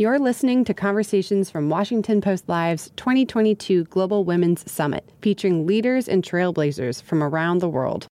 You're listening to conversations from Washington Post Live's 2022 Global Women's Summit, featuring leaders and trailblazers from around the world.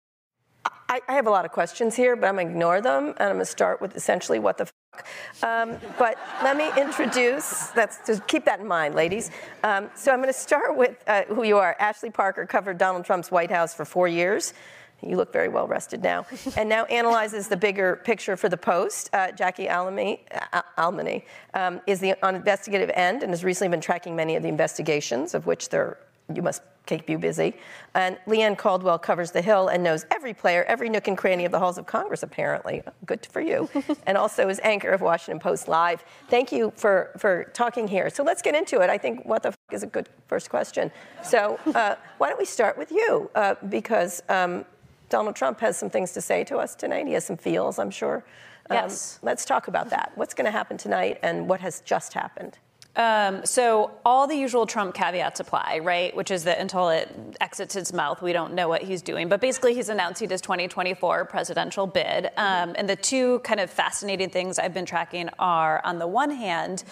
I, I have a lot of questions here, but I'm going to ignore them, and I'm going to start with essentially what the fuck. Um, but let me introduce, that's, just keep that in mind, ladies. Um, so I'm going to start with uh, who you are. Ashley Parker covered Donald Trump's White House for four years. You look very well rested now. and now analyzes the bigger picture for the Post. Uh, Jackie Alemany, uh, Alemany um, is the on investigative end and has recently been tracking many of the investigations, of which there you must keep you busy. And Leanne Caldwell covers the Hill and knows every player, every nook and cranny of the halls of Congress, apparently. Good for you. and also is anchor of Washington Post Live. Thank you for, for talking here. So let's get into it. I think what the f- is a good first question. So uh, why don't we start with you? Uh, because um, Donald Trump has some things to say to us tonight. He has some feels, I'm sure. Um, yes. Let's talk about that. What's going to happen tonight and what has just happened? Um, so all the usual Trump caveats apply, right? Which is that until it exits his mouth, we don't know what he's doing. But basically, he's announcing his 2024 presidential bid. Um, and the two kind of fascinating things I've been tracking are, on the one hand,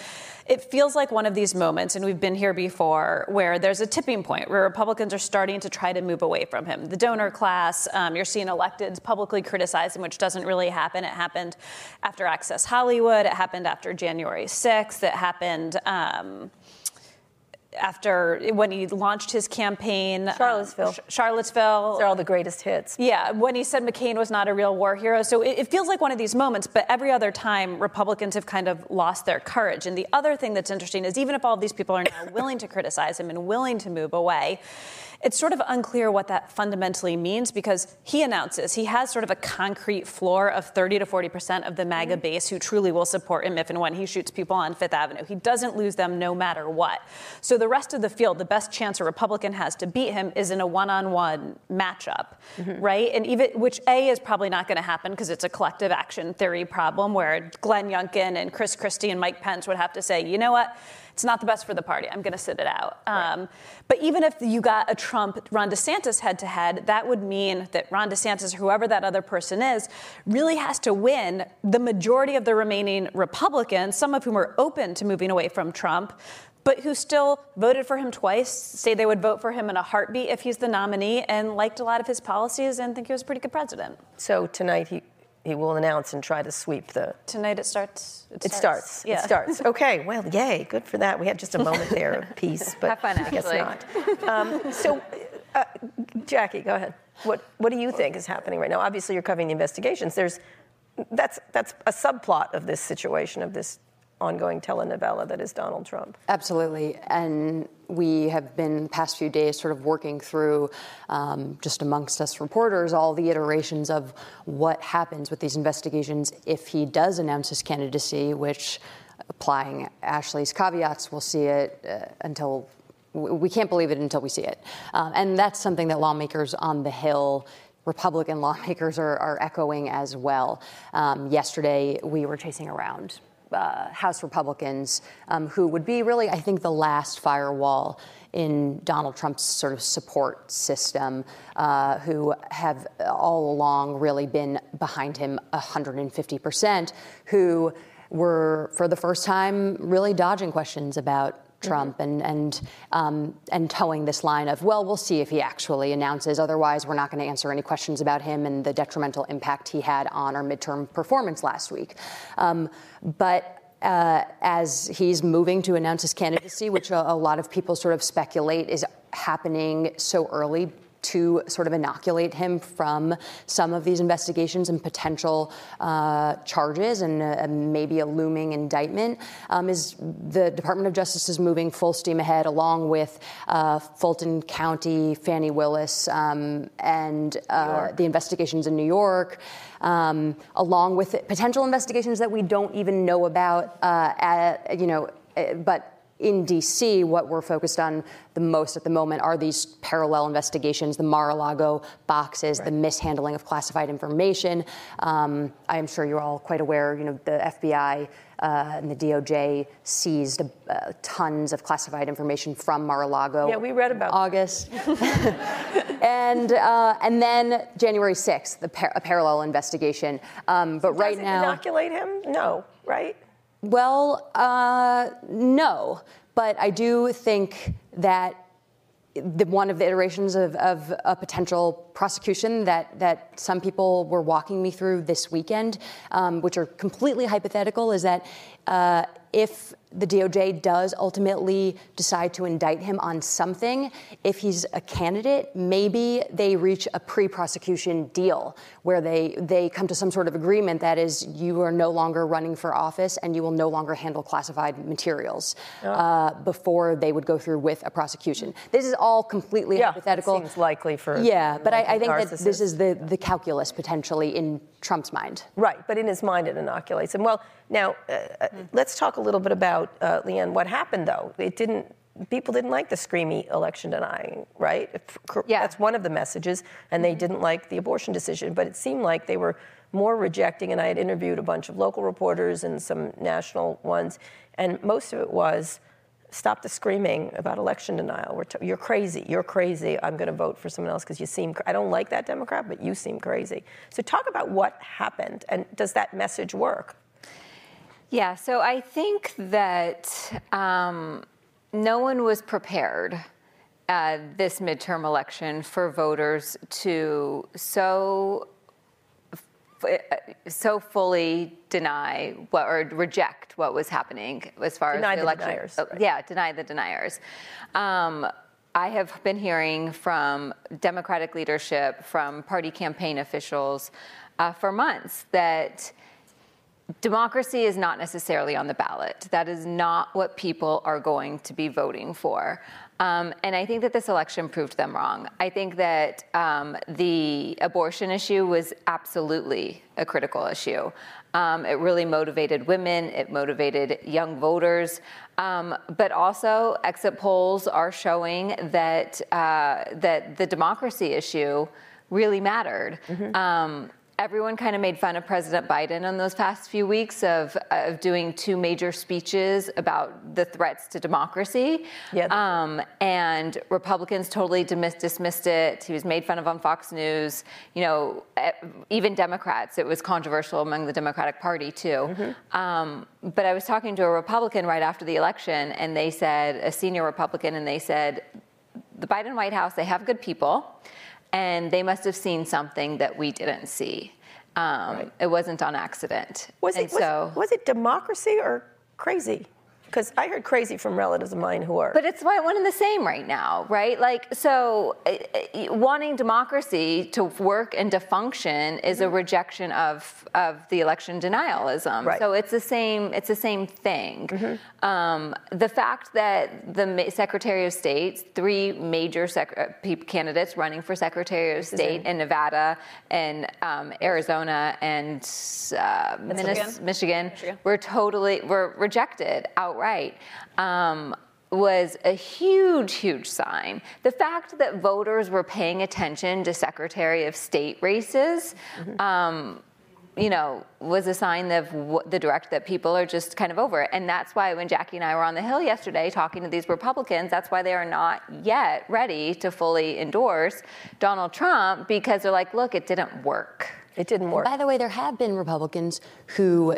it feels like one of these moments, and we've been here before, where there's a tipping point where Republicans are starting to try to move away from him. The donor class, um, you're seeing electeds publicly criticize him, which doesn't really happen. It happened after Access Hollywood, it happened after January 6th, it happened. Um, after when he launched his campaign. Charlottesville. Um, Charlottesville. They're all the greatest hits. Yeah, when he said McCain was not a real war hero. So it, it, feels like one of these moments, but every other time, Republicans have kind of lost their courage. And the other thing that's interesting is even if all of these people are now willing to criticize him and willing to move away, it's sort of unclear what that fundamentally means because he announces he has sort of a concrete floor of 30 to 40 percent of the MAGA mm-hmm. base who truly will support him if and when he shoots people on Fifth Avenue. He doesn't lose them no matter what. So the rest of the field, the best chance a Republican has to beat him is in a one-on-one matchup, mm-hmm. right? And even which A is probably not going to happen because it's a collective action theory problem where Glenn Youngkin and Chris Christie and Mike Pence would have to say, you know what? It's not the best for the party. I'm going to sit it out. Um, right. But even if you got a Trump Ron DeSantis head to head, that would mean that Ron DeSantis, or whoever that other person is, really has to win the majority of the remaining Republicans, some of whom are open to moving away from Trump but who still voted for him twice, say they would vote for him in a heartbeat if he's the nominee, and liked a lot of his policies and think he was a pretty good president. So tonight he he will announce and try to sweep the. Tonight it starts. It, it starts. starts. Yeah. It starts. Okay. Well, yay. Good for that. We had just a moment there of peace, but fun, I guess not. Um, so, uh, Jackie, go ahead. What What do you think is happening right now? Obviously, you're covering the investigations. There's that's that's a subplot of this situation of this ongoing telenovela that is Donald Trump. Absolutely. And we have been past few days sort of working through um, just amongst us reporters all the iterations of what happens with these investigations if he does announce his candidacy, which applying Ashley's caveats, we'll see it uh, until we can't believe it until we see it. Um, and that's something that lawmakers on the Hill Republican lawmakers are, are echoing as well. Um, yesterday, we were chasing around uh, House Republicans um, who would be really, I think, the last firewall in Donald Trump's sort of support system, uh, who have all along really been behind him 150%, who were, for the first time, really dodging questions about Trump mm-hmm. and and um, and toeing this line of well we'll see if he actually announces otherwise we're not going to answer any questions about him and the detrimental impact he had on our midterm performance last week, um, but. Uh, as he's moving to announce his candidacy, which a, a lot of people sort of speculate is happening so early to sort of inoculate him from some of these investigations and potential uh, charges and uh, maybe a looming indictment um, is the Department of Justice is moving full steam ahead along with uh, Fulton County, Fani Willis, um, and uh, the investigations in New York. Um, along with potential investigations that we don't even know about, uh, at, you know, uh, but in DC, what we're focused on the most at the moment are these parallel investigations, the Mar-a-Lago boxes, right. the mishandling of classified information. Um, I am sure you're all quite aware, you know, the FBI uh, and the DOJ seized uh, tons of classified information from Mar-a-Lago. Yeah, we read about August, and uh, and then January 6th, the par- a parallel investigation. Um, but so right does now, inoculate him? No, right? Well, uh, no. But I do think that the, one of the iterations of, of, a potential prosecution that, that some people were walking me through this weekend, um, which are completely hypothetical, is that uh, if the DOJ does ultimately decide to indict him on something, if he's a candidate, maybe they reach a pre-prosecution deal where they they come to some sort of agreement that is you are no longer running for office and you will no longer handle classified materials oh. uh, before they would go through with a prosecution. This is all completely yeah, hypothetical. Seems likely for yeah, but I, I, think that this is the the calculus potentially in Trump's mind. Right, but in his mind it inoculates him. Well, now uh, mm. let's talk a little bit about uh, Leanne. What happened though? It didn't. People didn't like the screamy election denying, right? Yeah. That's one of the messages, and they mm-hmm. didn't like the abortion decision. But it seemed like they were more rejecting. And I had interviewed a bunch of local reporters and some national ones, and most of it was stop the screaming about election denial. T- you're crazy. You're crazy. I'm going to vote for someone else because you seem. Cr- I don't like that Democrat, but you seem crazy. So talk about what happened, and does that message work? Yeah. So I think that um, no one was prepared. Uh, this midterm election for voters to so uh, so fully deny what or reject what was happening as far deny as the, the election. Deniers, right. Yeah, deny the deniers. Um, I have been hearing from Democratic leadership, from party campaign officials uh, for months that democracy is not necessarily on the ballot. That is not what people are going to be voting for. Um, and I think that this election proved them wrong. I think that um, the abortion issue was absolutely a critical issue. Um, it really motivated women, it motivated young voters. Um, but also, exit polls are showing that, uh, that the democracy issue really mattered. Mm-hmm um, everyone kind of made fun of President Biden in those past few weeks of, of doing two major speeches about the threats to democracy. Yeah. Um, and Republicans totally dismissed, dismissed it. He was made fun of on Fox News. You know, even Democrats, it was controversial among the Democratic Party too. Mm-hmm. Um, but I was talking to a Republican right after the election, and they said, a senior Republican, and they said, the Biden White House, they have good people and they must have seen something that we didn't see. Um, right. It wasn't on accident. Was it, so, was, was it democracy or crazy? Because I heard crazy from relatives of mine who are. But it's one and the same right now, right? Like, so uh, wanting democracy to work and to function is mm-hmm. a rejection of of the election denialism. Right. So it's the same. It's the same thing. Mm-hmm. Um, the fact that the Secretary of State, three major sec- uh, candidates running for Secretary of State in Nevada and um, Arizona and uh, Michigan. Michigan, Michigan, were totally were rejected outright right, um, was a huge, huge sign. The fact that voters were paying attention to Secretary of State races. Mm-hmm. Um, you know, was a sign of the direct that people are just kind of over it. And that's why when Jackie and I were on the Hill yesterday talking to these Republicans, that's why they are not yet ready to fully endorse Donald Trump because they're like, look, it didn't work. It didn't work. And by the way, there have been Republicans who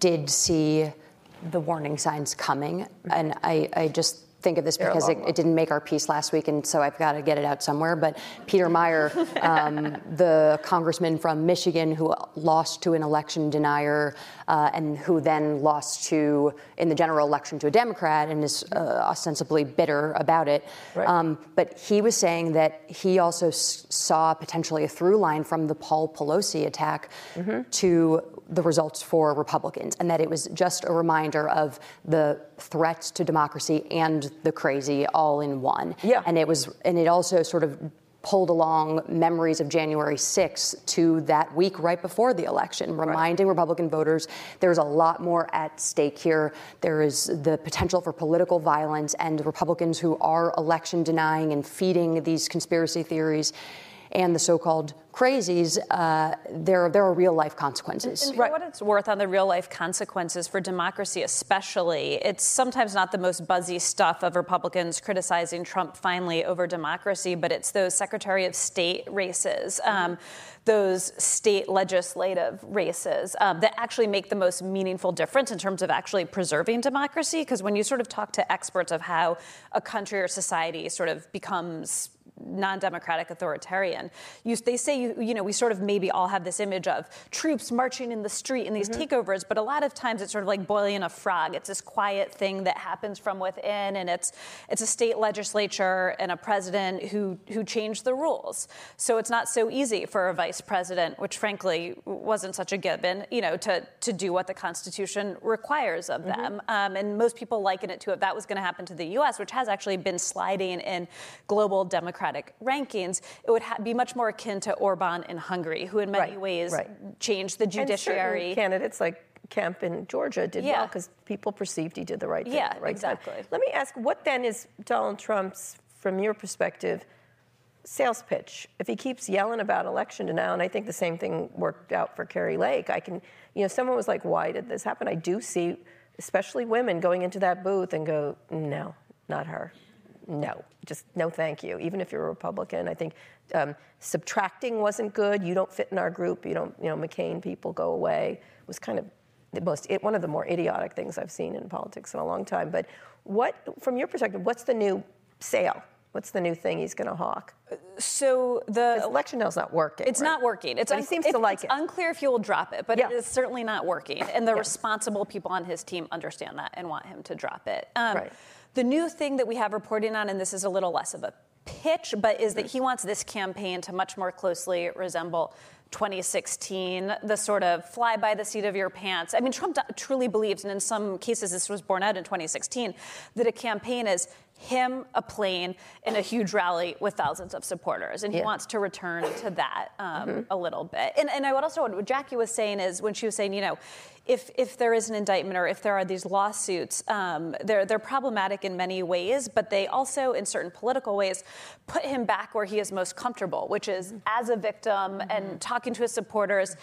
did see the warning signs coming. And I, I just think of this because it, it, didn't make our piece last week, and so I've got to get it out somewhere. But Peter Meijer, um, the congressman from Michigan who lost to an election denier uh, and who then lost to in the general election to a Democrat and is uh, ostensibly bitter about it. Right. Um, but he was saying that he also s- saw potentially a through line from the Paul Pelosi attack mm-hmm. to the results for Republicans, and that it was just a reminder of the threats to democracy and the crazy all in one. Yeah. And it was, and it also sort of pulled along memories of January 6th to that week right before the election, reminding right. Republican voters there's a lot more at stake here. There is the potential for political violence, and Republicans who are election denying and feeding these conspiracy theories and the so called crazies, uh, there, there are real life consequences. And for what it's worth on the real life consequences for democracy, especially, it's sometimes not the most buzzy stuff of Republicans criticizing Trump finally over democracy, but it's those Secretary of State races. Um, those state legislative races um, that actually make the most meaningful difference in terms of actually preserving democracy. Because when you sort of talk to experts of how a country or society sort of becomes non-democratic authoritarian. You, they say you, you know we sort of maybe all have this image of troops marching in the street in these mm-hmm. takeovers, but a lot of times it's sort of like boiling a frog. It's this quiet thing that happens from within, and it's it's a state legislature and a president who who change the rules. So it's not so easy for a vice president, which frankly wasn't such a given, you know, to to do what the Constitution requires of mm-hmm. them. Um, and most people liken it to if that was going to happen to the U.S., which has actually been sliding in global democratic rankings, it would ha- be much more akin to Orban in Hungary, who in many right, ways right. changed the judiciary. candidates like Kemp in Georgia did yeah. well because people perceived he did the right thing. Yeah, right exactly. Time. Let me ask, what then is Donald Trump's, from your perspective, sales pitch? If he keeps yelling about election denial, and I think the same thing worked out for Kari Lake, I can, you know, someone was like, why did this happen? I do see, especially women, going into that booth and go, no, not her no, just no thank you. Even if you're a Republican, I think um, subtracting wasn't good. You don't fit in our group. You don't, you know, McCain people go away. It was kind of the most, it, one of the more idiotic things I've seen in politics in a long time. But what, from your perspective, what's the new sale? What's the new thing he's going to hawk? So the election now is not working. It's right? not working. It's un- he seems to like it. unclear if he will drop it, but yeah. it is certainly not working. And the yeah. responsible people on his team understand that and want him to drop it. Um, right. The new thing that we have reporting on, and this is a little less of a pitch, but is that he wants this campaign to much more closely resemble 2016, the sort of fly by the seat of your pants. I mean, Trump truly believes, and in some cases this was borne out in 2016, that a campaign is him, a plane, and a huge rally with thousands of supporters. And he yeah. wants to return to that um, mm-hmm. a little bit. And, and I would also, what Jackie was saying is when she was saying, you know, if, if there is an indictment or if there are these lawsuits, um, they're, they're problematic in many ways, but they also, in certain political ways, put him back where he is most comfortable, which is as a victim mm-hmm. and talking to his supporters.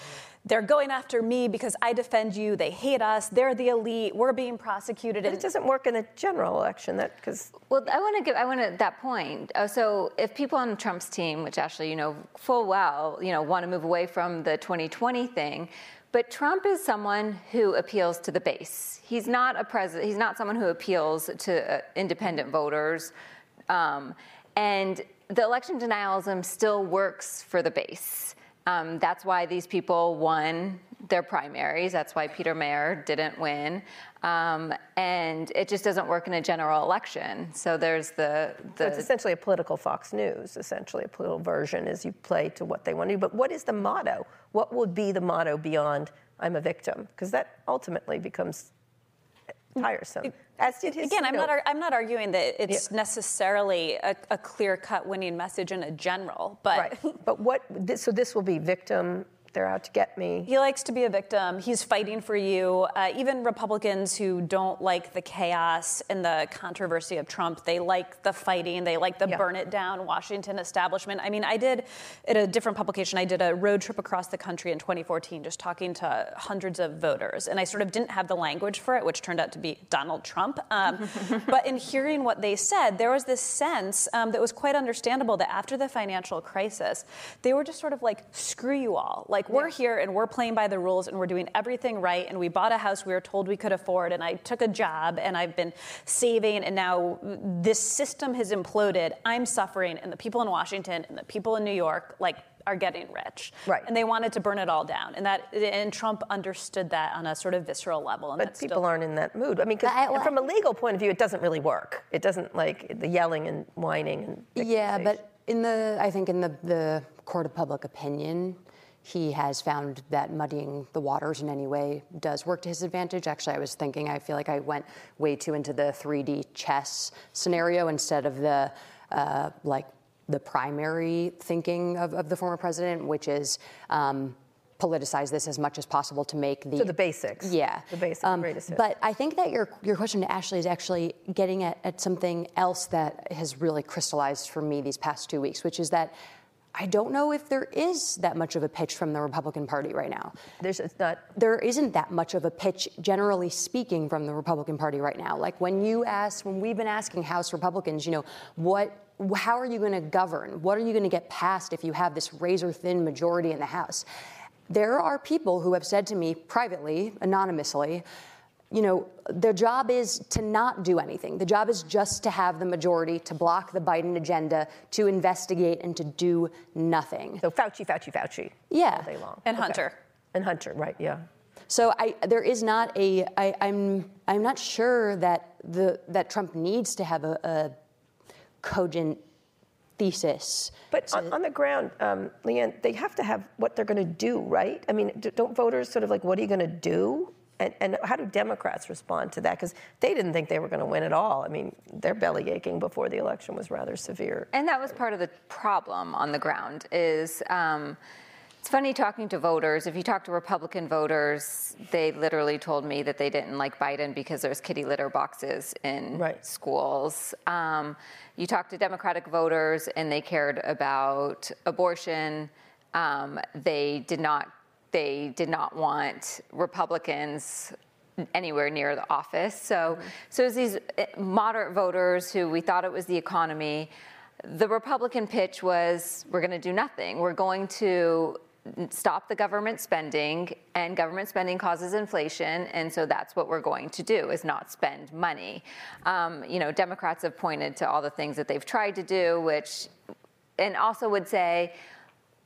They're going after me because I defend you. They hate us. They're the elite. We're being prosecuted. But it doesn't work in a general election. That because well, I want to give I want to that point. Uh, so if people on Trump's team, which actually you know full well, you know want to move away from the 2020 thing, but Trump is someone who appeals to the base. He's not a president. He's not someone who appeals to uh, independent voters. Um, and the election denialism still works for the base. Um, that's why these people won their primaries. That's why Peter Meijer didn't win. Um, and it just doesn't work in a general election. So there's the, the. So it's essentially a political Fox News, essentially a political version as you play to what they want to do. But what is the motto? what would be the motto beyond I'm a victim? Because that ultimately becomes tiresome. As did his, Again, I'm not, I'm not arguing that it's yeah. necessarily a, a clear-cut winning message in a general, but right. But what? So this will be victim they're out to get me. He likes to be a victim. He's fighting for you. Uh, even Republicans who don't like the chaos and the controversy of Trump, they like the fighting. They like the yeah. burn it down Washington establishment. I mean, I did at a different publication. I did a road trip across the country in 2014, just talking to hundreds of voters, and I sort of didn't have the language for it, which turned out to be Donald Trump. Um, but in hearing what they said, there was this sense um, that was quite understandable that after the financial crisis, they were just sort of like, "Screw you all!" Like like we're yeah. here and we're playing by the rules and we're doing everything right and we bought a house we were told we could afford and I took a job and I've been saving and now this system has imploded. I'm suffering and the people in Washington and the people in New York like are getting rich. Right. And they wanted to burn it all down. And that and Trump understood that on a sort of visceral level. And but people still... aren't in that mood. I mean, well, from a legal point of view, it doesn't really work. It doesn't like the yelling and whining and Yeah, but in the I think in the the court of public opinion, he has found that muddying the waters in any way does work to his advantage. Actually, I was thinking, I feel like I went way too into the 3D chess scenario instead of the uh, like the primary thinking of, of, the former president, which is um, politicize this as much as possible to make the so the basics. Yeah, the basics. Um, but I think that your your question to Ashley is actually getting at, at something else that has really crystallized for me these past two weeks, which is that I don't know if there is that much of a pitch from the Republican Party right now. There's not. There isn't that much of a pitch, generally speaking, from the Republican Party right now. Like when you ask, when we've been asking House Republicans, you know, what how are you going to govern? What are you going to get passed if you have this razor thin majority in the House? There are people who have said to me privately, anonymously, you know, their job is to not do anything. The job is just to have the majority, to block the Biden agenda, to investigate, and to do nothing. So Fauci, Fauci, Fauci. Yeah. All day long. And Okay. Hunter. And Hunter, right? Yeah. So I, there is not a. I, I'm. I'm not sure that the that Trump needs to have a, a cogent thesis. But on, on the ground, um, Leanne, they have to have what they're going to do, right? I mean, d- don't voters sort of like, what are you going to do? And, and how do Democrats respond to that? Because they didn't think they were going to win at all. I mean, their belly aching before the election was rather severe. And that was part of the problem on the ground is um, it's funny talking to voters. If you talk to Republican voters, they literally told me that they didn't like Biden because there's kitty litter boxes in Right. schools. Um, you talk to Democratic voters and they cared about abortion. Um, they did not. They did not want Republicans anywhere near the office. So, so it's these eh, moderate voters who we thought it was the economy. The Republican pitch was we're going to do nothing. We're going to stop the government spending and government spending causes inflation and so that's what we're going to do is not spend money um, you know democrats have pointed to all the things that they've tried to do which and also would say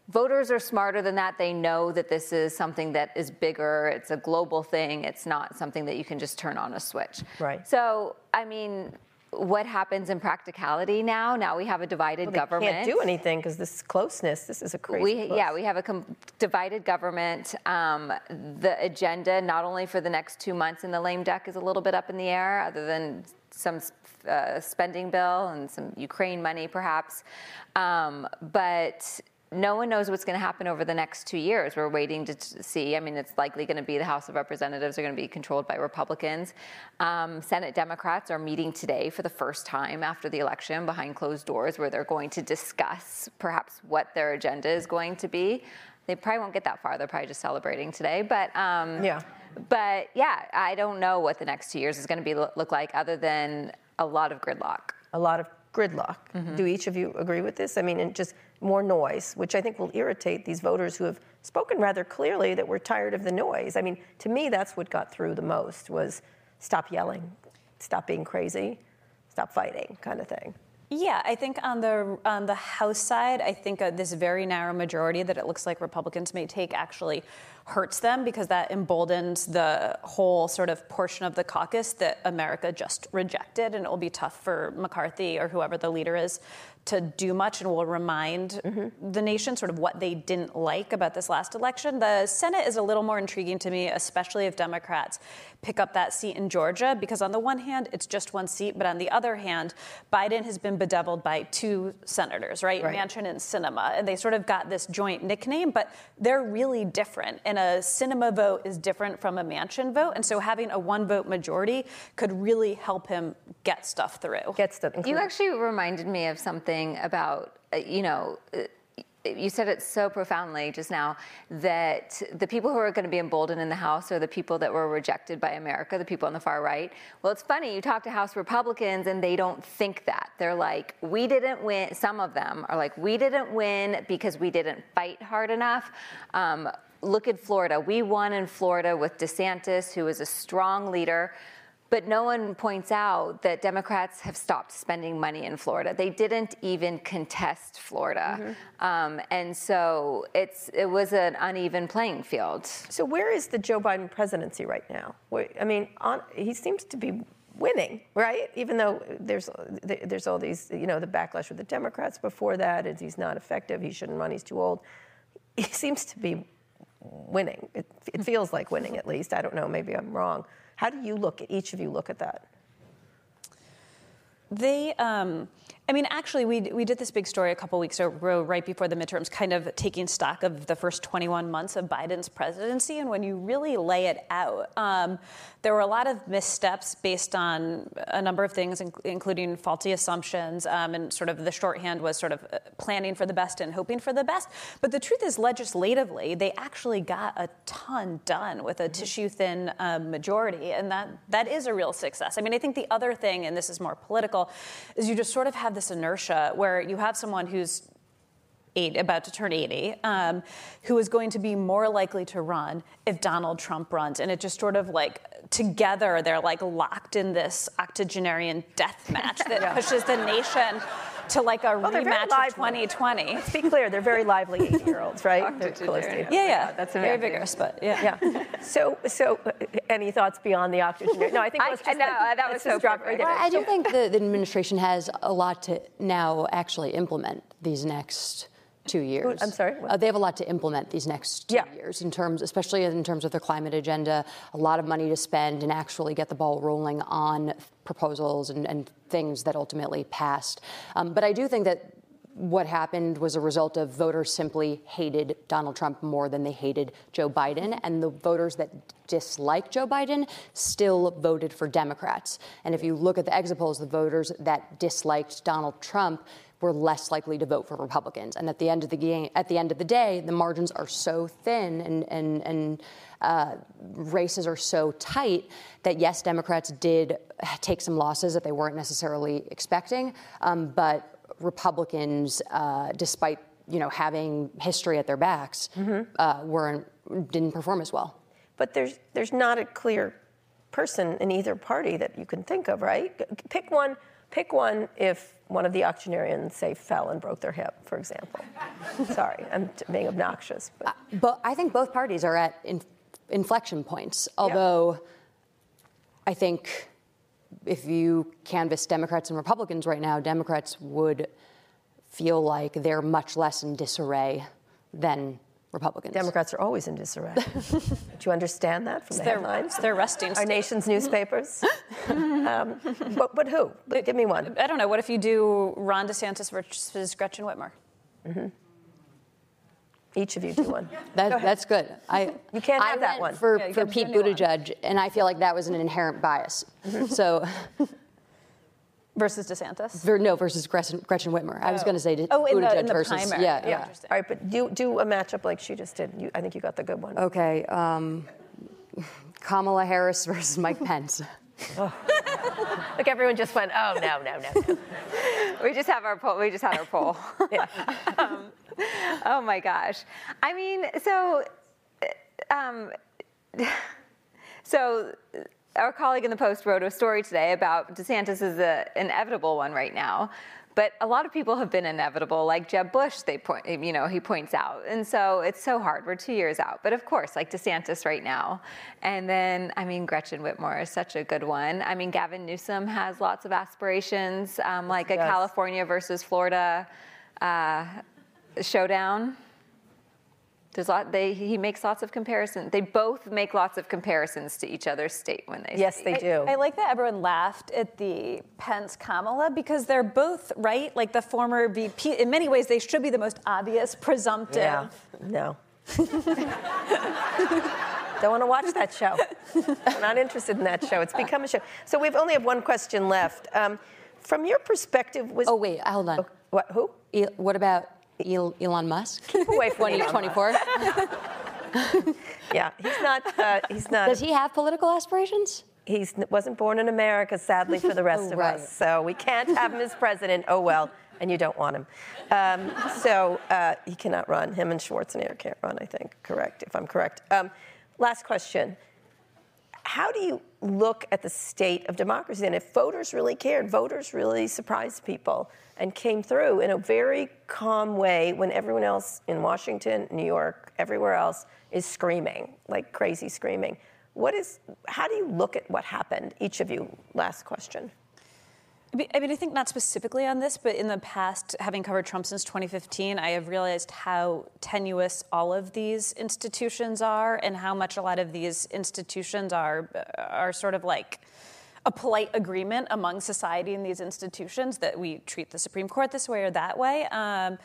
voters are smarter than that. They know that this is something that is bigger. It's a global thing. It's not something that you can just turn on a switch. Right. So, I mean, what happens in practicality now? Now we have a divided Well, they government. can't do anything because this closeness. This is a crazy. We, close. yeah, we have a com- divided government. Um, the agenda, not only for the next two months in the lame duck, is a little bit up in the air, other than some uh, spending bill and some Ukraine money, perhaps. Um, but no one knows what's going to happen over the next two years. We're waiting to see. I mean, it's likely going to be the House of Representatives are going to be controlled by Republicans. Um, Senate Democrats are meeting today for the first time after the election behind closed doors, where they're going to discuss perhaps what their agenda is going to be. They probably won't get that far. They're probably just celebrating today. But um, Yeah. But yeah, I don't know what the next two years is going to be look like, other than a lot of gridlock. a lot of gridlock. Mm-hmm. Do each of you agree with this? I mean, and just more noise, which I think will irritate these voters who have spoken rather clearly that we're tired of the noise. I mean, to me, that's what got through the most was stop yelling, stop being crazy, stop fighting, kind of thing. Yeah, I think on the on the House side, I think uh, this very narrow majority that it looks like Republicans may take actually hurts them because that emboldens the whole sort of portion of the caucus that America just rejected, and it will be tough for McCarthy or whoever the leader is to do much, and will remind mm-hmm. the nation sort of what they didn't like about this last election. The Senate is a little more intriguing to me, especially if Democrats pick up that seat in Georgia, because on the one hand, it's just one seat, but on the other hand, Biden has been bedeviled by two senators, right? Right. Manchin and Sinema, and they sort of got this joint nickname, but they're really different. And a Sinema vote is different from a Manchin vote, and so having a one vote majority could really help him get stuff through. Gets the You actually reminded me of something about, uh, you know, uh, you said it so profoundly just now that the people who are going to be emboldened in the House are the people that were rejected by America, the people on the far right. Well, it's funny, you talk to House Republicans and they don't think that. They're like, we didn't win, some of them are like, we didn't win because we didn't fight hard enough. Um, look at Florida. We won in Florida with DeSantis, who is a strong leader. But no one points out that Democrats have stopped spending money in Florida. They didn't even contest Florida, um, and so it's it was an uneven playing field. So where is the Joe Biden presidency right now? I mean, on, he seems to be winning, right? Even though there's there's all these, you know, the backlash with the Democrats before that is he's not effective, he shouldn't run, he's too old. He seems to be winning. It, it feels like winning, at least. I don't know. Maybe I'm wrong. How do you look at each of you look at that? They, um, I mean, actually, we, we did this big story a couple weeks ago, right before the midterms, kind of taking stock of the first 21 months of Biden's presidency. And when you really lay it out, um, there were a lot of missteps based on a number of things, including faulty assumptions. Um, and sort of the shorthand was sort of uh, planning for the best and hoping for the best. But the truth is, legislatively, they actually got a ton done with a mm-hmm. tissue thin um, majority. And that, that is a real success. I mean, I think the other thing, and this is more political, is you just sort of have this inertia where you have someone who's eight, about to turn 80, um, who is going to be more likely to run if Donald Trump runs. And it just sort of like together, they're like locked in this octogenarian death match that yeah. pushes the nation to like a well, rematch of 2020. Let's be clear, they're very lively 80 year olds, right? they're Yeah, yeah. That's very vigorous, but yeah. yeah. So, so uh, any thoughts beyond the octogenarian? No, I think I, let's just, no, that was so drop right well, I do think the, the administration has a lot to now actually implement these next two years. I'm sorry. Uh, they have a lot to implement these next two yeah. years in terms, especially in terms of their climate agenda. A lot of money to spend and actually get the ball rolling on proposals and, and things that ultimately passed. Um, but I do think that what happened was a result of voters simply hated Donald Trump more than they hated Joe Biden. And the voters that dislike Joe Biden still voted for Democrats. And if you look at the exit polls, the voters that disliked Donald Trump were less likely to vote for Republicans. And at the end of the game, at the end of the day, the margins are so thin and and and uh, races are so tight that yes, Democrats did take some losses that they weren't necessarily expecting, um, but Republicans, uh, despite you know having history at their backs, mm-hmm. uh, weren't didn't perform as well. But there's there's not a clear person in either party that you can think of, right? Pick one. Pick one if one of the octogenarians, say, fell and broke their hip, for example. Sorry, I'm being obnoxious. But. Uh, but I think both parties are at in, inflection points, although yeah. I think if you canvass Democrats and Republicans right now, Democrats would feel like they're much less in disarray than Republicans. Democrats are always in disarray. Do you understand that from it's the headlines? They're resting. Our nation's newspapers. um, but, but, who? But give me one. I don't know. What if you do Ron DeSantis versus Gretchen Whitmer? Mm-hmm. Each of you do one. that, Go that's good. I, you can't have I that one. For, yeah, for Pete Buttigieg, and I feel like that was an inherent bias. Mm-hmm. So. Versus DeSantis? Ver, no, versus Gretchen, Gretchen Whitmer. I was going to say oh, in the, in the versus primary. yeah, yeah. yeah. All right, but do do a matchup like she just did. You, I think you got the good one. Okay, um, Kamala Harris versus Mike Pence. oh. Look, everyone just went, oh no, no, no. we just have our poll. We just had our poll. yeah. um, oh my gosh. I mean, so, um, so our colleague in the Post wrote a story today about DeSantis is an inevitable one right now. But a lot of people have been inevitable, like Jeb Bush. They point, you know, he points out, and so it's so hard. We're two years out, but of course, like DeSantis right now, and then I mean Gretchen Whitmer is such a good one. I mean Gavin Newsom has lots of aspirations, um, like a California versus Florida uh, showdown. There's lot, they, he makes lots of comparisons. They both make lots of comparisons to each other's state when they Yes, speak. they do. I, I, like that everyone laughed at the Pence Kamala because they're both, right? Like the former VP, in many ways, they should be the most obvious presumptive. Yeah, no. Don't want to watch that show. I'm not interested in that show. It's become a show. So we've only have one question left. Um, from your perspective, was oh wait, hold on. Oh, what? Who? What about Elon Musk? Keep away from 2024. yeah, he's not. Uh, he's not. Does he have political aspirations? He wasn't born in America, sadly, for the rest oh, of right. us. So we can't have him as president. Oh well, and you don't want him. Um, so uh, he cannot run. Him and Schwarzenegger can't run. I think. Correct, if I'm correct. Um, last question. How do you look at the state of democracy? And if voters really cared, voters really surprised people and came through in a very calm way when everyone else in Washington, New York, everywhere else is screaming, like crazy screaming. What is, how do you look at what happened? Each of you, last question. I mean, I think not specifically on this, but in the past, having covered Trump since 2015, I have realized how tenuous all of these institutions are and how much a lot of these institutions are, are sort of like, a polite agreement among society and these institutions that we treat the Supreme Court this way or that way. Um,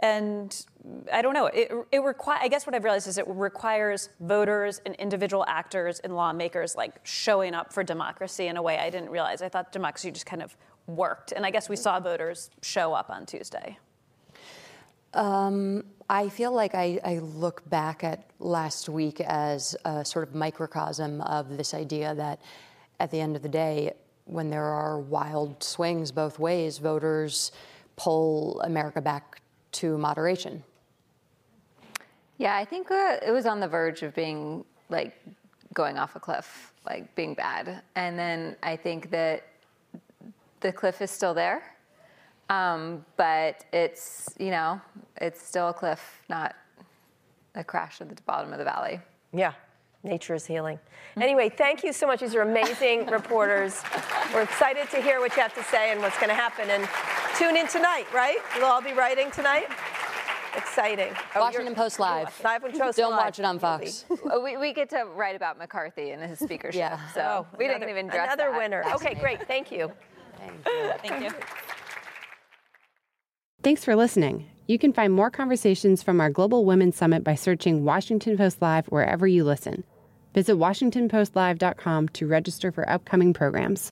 and I don't know. It, it require. I guess what I've realized is it requires voters and individual actors and lawmakers like showing up for democracy in a way I didn't realize. I thought democracy just kind of worked, and I guess we saw voters show up on Tuesday. Um, I feel like I, I, look back at last week as a sort of microcosm of this idea that at the end of the day, when there are wild swings both ways, voters pull America back to moderation. Yeah, I think uh, it was on the verge of being like going off a cliff, like being bad. And then I think that the cliff is still there. Um, but it's, you know, it's still a cliff, not a crash at the bottom of the valley. Yeah, nature is healing. Anyway, thank you so much. These are amazing reporters. We're excited to hear what you have to say and what's going to happen. And tune in tonight, right? You'll all be writing tonight? Exciting. Oh, Washington Post Live. Live Post Don't live. watch it on Fox. we, we get to write about McCarthy and his speakership. Yeah. So oh, we another, didn't even address Another that. winner. Okay, great. Thank you. Thank you. Thank you. Thanks for listening. You can find more conversations from our Global Women's Summit by searching Washington Post Live wherever you listen. Visit WashingtonPostLive.com to register for upcoming programs.